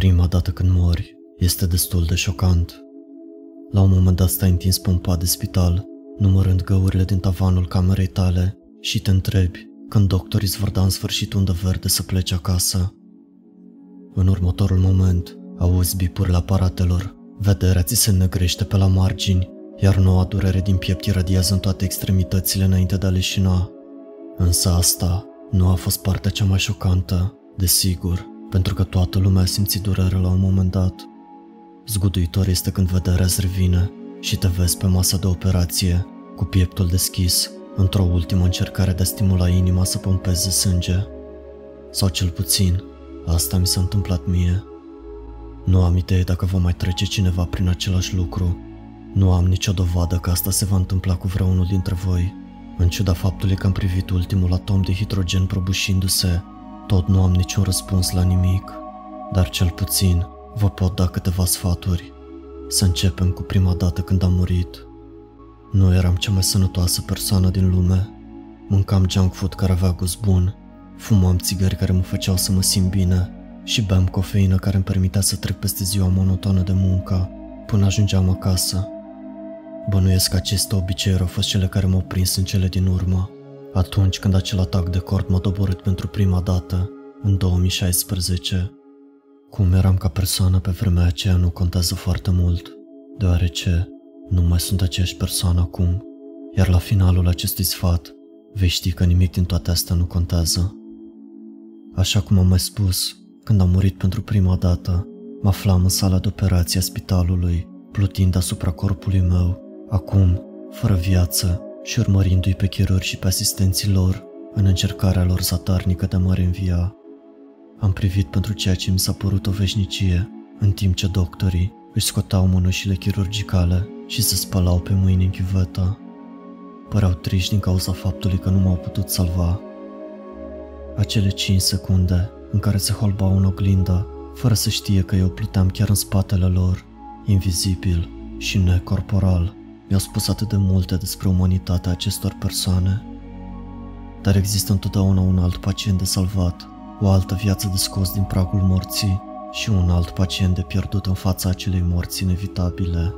Prima dată când mori este destul de șocant. La un moment dat stai întins pe un pat de spital, numărând găurile din tavanul camerei tale și te întrebi când doctorii îți vor da în sfârșit undă verde să pleci acasă. În următorul moment, auzi bipurile aparatelor, vederea ți se negrește pe la margini, iar noua durere din piept iradiază în toate extremitățile înainte de a leșina. Însă asta nu a fost partea cea mai șocantă, desigur, pentru că toată lumea a simțit durere la un moment dat. Zguduitor este când vederea îți revine și te vezi pe masa de operație, cu pieptul deschis, într-o ultimă încercare de a stimula inima să pompeze sânge. Sau cel puțin, asta mi s-a întâmplat mie. Nu am idee dacă va mai trece cineva prin același lucru. Nu am nicio dovadă că asta se va întâmpla cu vreunul dintre voi. În ciuda faptului că am privit ultimul atom de hidrogen prăbușindu-se, tot nu am niciun răspuns la nimic. Dar cel puțin vă pot da câteva sfaturi. Să începem cu prima dată când am murit. Nu eram cea mai sănătoasă persoană din lume. Mâncam junk food care avea gust bun, fumam țigări care mă făceau să mă simt bine și beam cofeină care îmi permitea să trec peste ziua monotonă de muncă până ajungeam acasă. Bănuiesc că aceste obiceiuri au fost cele care m-au prins în cele din urmă, atunci când acel atac de cord m-a doborât pentru prima dată, în 2016. Cum eram ca persoană pe vremea aceea nu contează foarte mult, deoarece nu mai sunt aceeași persoană acum, iar la finalul acestui sfat vei ști că nimic din toate astea nu contează. Așa cum am mai spus, când am murit pentru prima dată, mă aflam în sala de operație a spitalului, plutind asupra corpului meu, acum, fără viață și urmărindu-i pe chirurgi și pe asistenții lor în încercarea lor zatarnică de a mă reînvia. Am privit pentru ceea ce mi s-a părut o veșnicie, în timp ce doctorii își scoteau mănușile chirurgicale și se spălau pe mâini în chivetă. Păreau triști din cauza faptului că nu m-au putut salva. Acele 5 secunde în care se holbau în oglindă, fără să știe că eu pluteam chiar în spatele lor, invizibil și necorporal, mi-au spus atât de multe despre umanitatea acestor persoane. Dar există întotdeauna un alt pacient de salvat, o altă viață de scos din pragul morții și un alt pacient de pierdut în fața acelei morți inevitabile.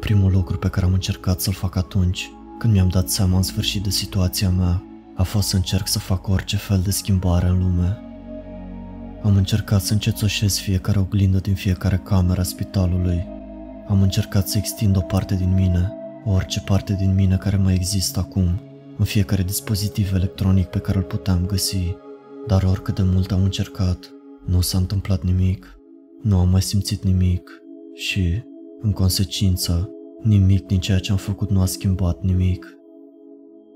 Primul lucru pe care am încercat să-l fac atunci, când mi-am dat seama în sfârșit de situația mea, a fost să încerc să fac orice fel de schimbare în lume. Am încercat să încețoșez fiecare oglindă din fiecare cameră a spitalului. Am încercat să extind o parte din mine, orice parte din mine care mai există acum, în fiecare dispozitiv electronic pe care îl puteam găsi. Dar oricât de mult am încercat, nu s-a întâmplat nimic. Nu am mai simțit nimic și, în consecință, nimic din ceea ce am făcut nu a schimbat nimic.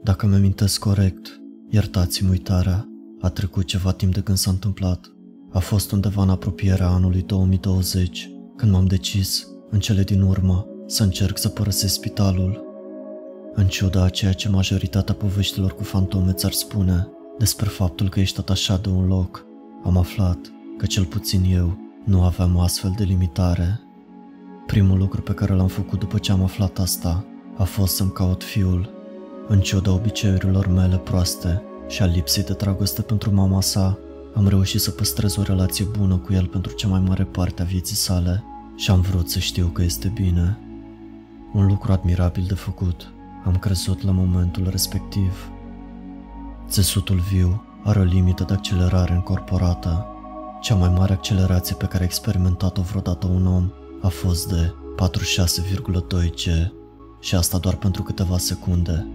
Dacă mi-amintesc corect, iertați-mi uitarea, a trecut ceva timp de când s-a întâmplat. A fost undeva în apropierea anului 2020, când m-am decis, în cele din urmă, să încerc să părăsesc spitalul. În ciuda a ceea ce majoritatea poveștilor cu fantome ți-ar spune despre faptul că ești atașat de un loc, am aflat că cel puțin eu nu aveam o astfel de limitare. Primul lucru pe care l-am făcut după ce am aflat asta a fost să-mi caut fiul. În ciuda obiceiurilor mele proaste și a lipsei de dragoste pentru mama sa, am reușit să păstrez o relație bună cu el pentru cea mai mare parte a vieții sale și am vrut să știu că este bine. Un lucru admirabil de făcut, am crezut la momentul respectiv. Țesutul viu are o limită de accelerare încorporată. Cea mai mare accelerație pe care a experimentat-o vreodată un om a fost de 46,2 G și asta doar pentru câteva secunde.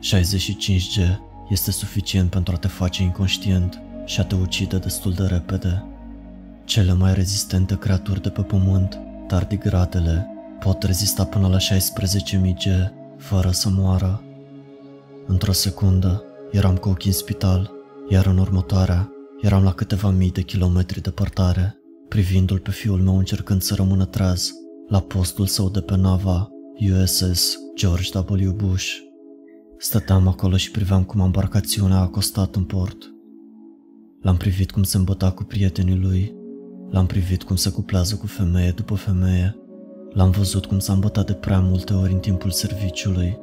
65 G este suficient pentru a te face inconștient și a te ucide destul de repede. Cele mai rezistente creaturi de pe pământ, tardigradele, pot rezista până la 16.000 G fără să moară. Într-o secundă, eram cu ochii în spital, iar în următoarea, eram la câteva mii de kilometri departare, privindu-l pe fiul meu încercând să rămână treaz la postul său de pe nava USS George W. Bush. Stăteam acolo și priveam cum embarcațiunea a acostat în port. L-am privit cum se îmbăta cu prietenii lui, l-am privit cum se cuplează cu femeie după femeie, l-am văzut cum s-a îmbătat de prea multe ori în timpul serviciului,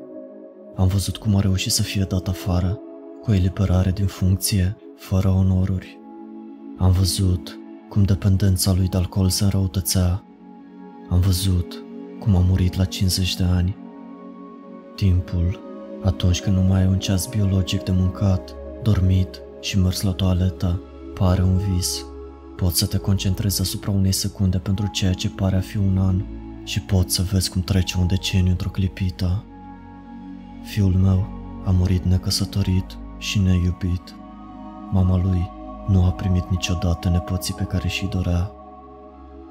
am văzut cum a reușit să fie dat afară, cu o eliberare din funcție, fără onoruri. Am văzut cum dependența lui de alcool se înrăutățea. Am văzut cum a murit la 50 de ani. Timpul, atunci când nu mai ai un ceas biologic de mâncat, dormit și mers la toaletă, pare un vis. Poți să te concentrezi asupra unei secunde pentru ceea ce pare a fi un an și poți să vezi cum trece un deceniu într-o clipită. Fiul meu a murit necăsătorit și neiubit. Mama lui nu a primit niciodată nepoții pe care și dorea.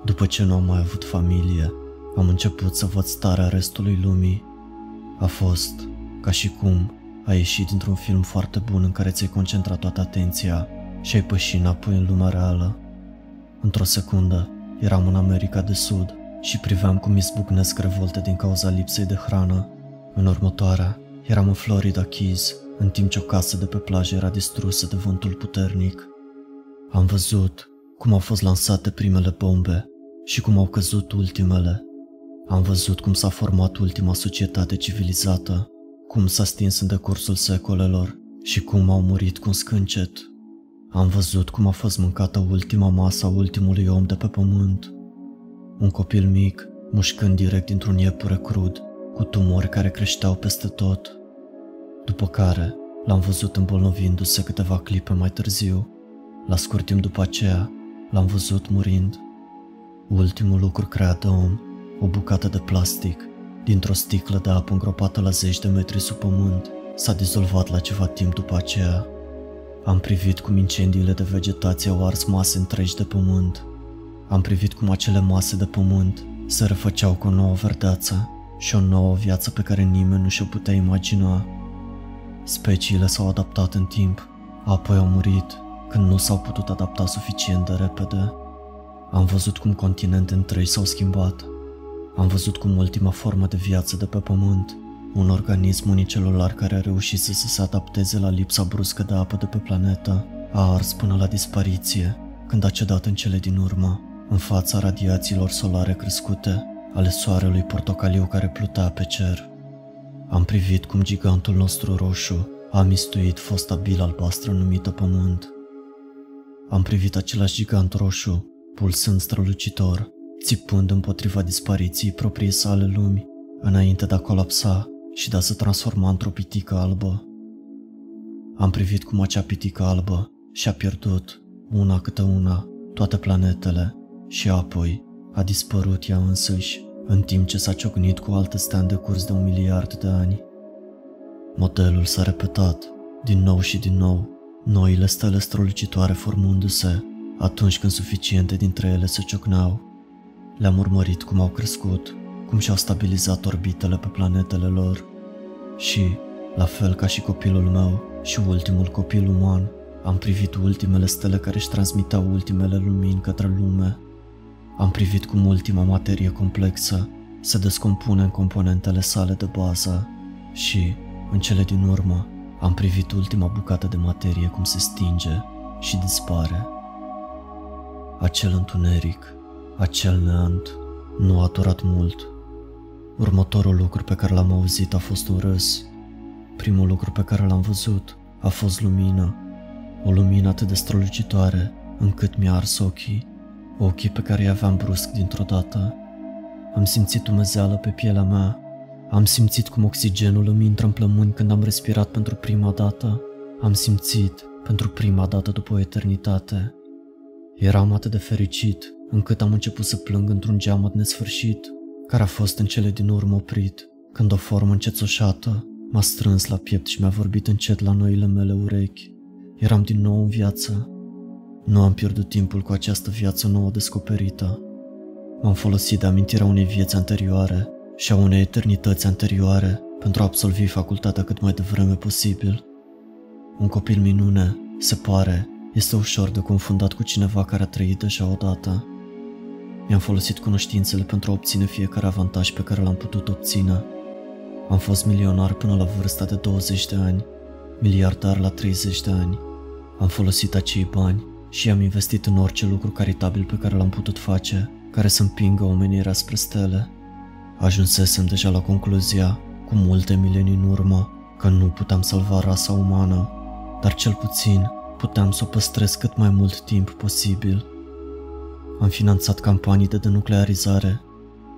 După ce nu am mai avut familie, am început să văd starea restului lumii. A fost ca și cum ai ieșit dintr-un film foarte bun în care ți-ai concentrat toată atenția și ai pășit înapoi în lumea reală. Într-o secundă, eram în America de Sud și priveam cum izbucnesc revolte din cauza lipsei de hrană. În următoarea, eram în Florida Keys, în timp ce o casă de pe plajă era distrusă de vântul puternic. Am văzut cum au fost lansate primele bombe și cum au căzut ultimele. Am văzut cum s-a format ultima societate civilizată, cum s-a stins în decursul secolelor și cum au murit cu un scâncet. Am văzut cum a fost mâncată ultima masă a ultimului om de pe pământ. Un copil mic, mușcând direct dintr-un iepure crud, cu tumori care creșteau peste tot. După care, l-am văzut îmbolnăvindu-se câteva clipe mai târziu. La scurt timp după aceea, l-am văzut murind. Ultimul lucru creat de om, o bucată de plastic, dintr-o sticlă de apă îngropată la zeci de metri sub pământ, s-a dizolvat la ceva timp după aceea. Am privit cum incendiile de vegetație au ars mase întregi de pământ. Am privit cum acele mase de pământ se refăceau cu o nouă verdeață și o nouă viață pe care nimeni nu și-o putea imagina. Speciile s-au adaptat în timp, apoi au murit când nu s-au putut adapta suficient de repede. Am văzut cum continente întregi s-au schimbat. Am văzut cum ultima formă de viață de pe pământ, un organism unicelular care a reușit să se adapteze la lipsa bruscă de apă de pe planetă, a ars până la dispariție, când a cedat în cele din urmă, în fața radiațiilor solare crescute, ale soarelui portocaliu care plutea pe cer. Am privit cum gigantul nostru roșu a mistuit fosta bilă albastră numită Pământ. Am privit același gigant roșu, pulsând strălucitor, țipând împotriva dispariției proprii sale lumi, înainte de a colapsa și de a se transforma într-o pitică albă. Am privit cum acea pitică albă și-a pierdut, una câte una, toate planetele și apoi a dispărut ea însăși, în timp ce s-a ciocnit cu alte stand de curs de un miliard de ani. Modelul s-a repetat, din nou și din nou, noile stele strălucitoare formându-se, atunci când suficiente dintre ele se ciocneau. Le-am urmărit cum au crescut, cum și-au stabilizat orbitele pe planetele lor. Și, la fel ca și copilul meu și ultimul copil uman, am privit ultimele stele care își transmiteau ultimele lumini către lume. Am privit cum ultima materie complexă se descompune în componentele sale de bază și, în cele din urmă, am privit ultima bucată de materie cum se stinge și dispare. Acel întuneric, acel neant, nu a durat mult. Următorul lucru pe care l-am auzit a fost un râs. Primul lucru pe care l-am văzut a fost lumină. O lumină atât de strălucitoare încât mi-a ars ochii. Ochii pe care îi aveam brusc dintr-o dată. Am simțit umezeală pe pielea mea. Am simțit cum oxigenul îmi intră în plămâni când am respirat pentru prima dată. Am simțit, pentru prima dată după o eternitate. Eram atât de fericit încât am început să plâng într-un geamăt nesfârșit care a fost în cele din urmă oprit, când o formă încețoșată m-a strâns la piept și mi-a vorbit încet la noile mele urechi. Eram din nou în viață. Nu am pierdut timpul cu această viață nouă descoperită. M-am folosit de amintirea unei vieți anterioare și a unei eternități anterioare pentru a absolvi facultatea cât mai devreme posibil. Un copil minune, se pare, este ușor de confundat cu cineva care a trăit deja odată. Mi-am folosit cunoștințele pentru a obține fiecare avantaj pe care l-am putut obține. Am fost milionar până la vârsta de 20 de ani, miliardar la 30 de ani. Am folosit acei bani și i-am investit în orice lucru caritabil pe care l-am putut face, care să împingă omenirea spre stele. Ajunsesem deja la concluzia, cu multe milenii în urmă, că nu puteam salva rasa umană, dar cel puțin puteam să o păstrez cât mai mult timp posibil. Am finanțat campanii de denuclearizare.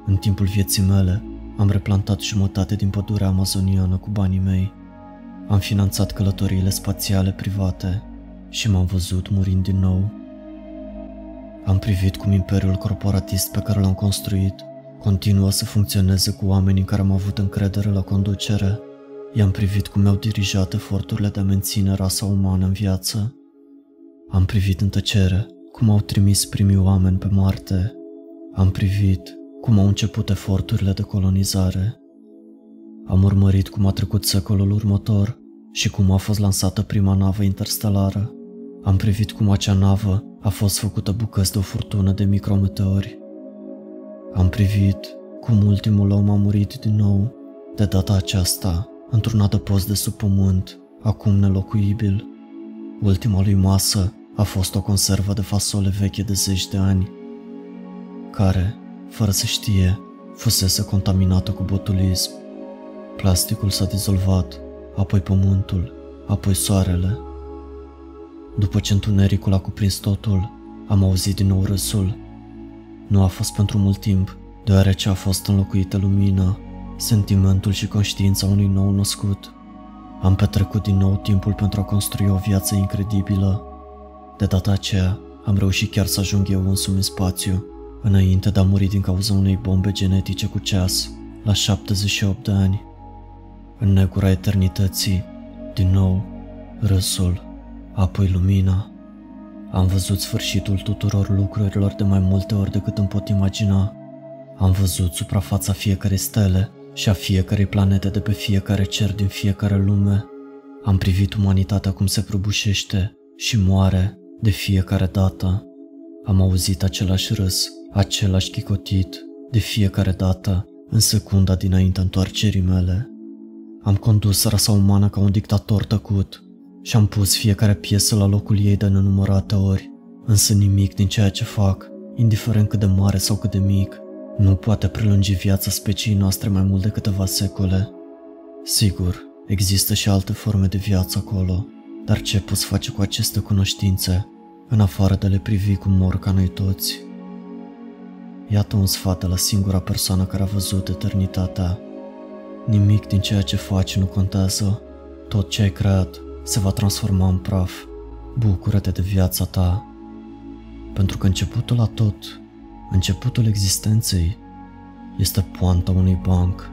În timpul vieții mele, am replantat jumătate din pădurea amazoniană cu banii mei. Am finanțat călătoriile spațiale private și m-am văzut murind din nou. Am privit cum imperiul corporatist pe care l-am construit continuă să funcționeze cu oamenii în care am avut încredere la conducere. I-am privit cum mi-au dirijat eforturile de a menține rasa umană în viață. Am privit în tăcere cum au trimis primii oameni pe Marte. Am privit cum au început eforturile de colonizare. Am urmărit cum a trecut secolul următor și cum a fost lansată prima navă interstelară. Am privit cum acea navă a fost făcută bucăți de o furtună de micrometeori. Am privit cum ultimul om a murit din nou, de data aceasta, într-un adăpost de sub pământ, acum nelocuibil. Ultima lui masă a fost o conservă de fasole veche de zeci de ani, care, fără să știe, fusese contaminată cu botulism. Plasticul s-a dizolvat, apoi pământul, apoi soarele. După ce întunericul a cuprins totul, am auzit din nou râsul. Nu a fost pentru mult timp, deoarece a fost înlocuită lumina, sentimentul și conștiința unui nou născut. Am petrecut din nou timpul pentru a construi o viață incredibilă. De data aceea, am reușit chiar să ajung eu însumi în spațiu, înainte de a muri din cauza unei bombe genetice cu ceas, la 78 de ani. În negura eternității, din nou, râsul, apoi lumina. Am văzut sfârșitul tuturor lucrurilor de mai multe ori decât îmi pot imagina. Am văzut suprafața fiecarei stele și a fiecarei planete de pe fiecare cer din fiecare lume. Am privit umanitatea cum se prăbușește și moare de fiecare dată. Am auzit același râs, același chicotit, de fiecare dată, în secunda dinaintea întoarcerii mele. Am condus rasa umană ca un dictator tăcut și am pus fiecare piesă la locul ei de nenumărate ori, însă nimic din ceea ce fac, indiferent cât de mare sau cât de mic, nu poate prelungi viața speciei noastre mai mult de câteva secole. Sigur, există și alte forme de viață acolo, dar ce poți face cu aceste cunoștințe, în afară de le privi cum mor ca noi toți? Iată un sfat de la singura persoană care a văzut eternitatea. Nimic din ceea ce faci nu contează. Tot ce ai creat se va transforma în praf. Bucură-te de viața ta. Pentru că începutul la tot, începutul existenței, este poanta unui banc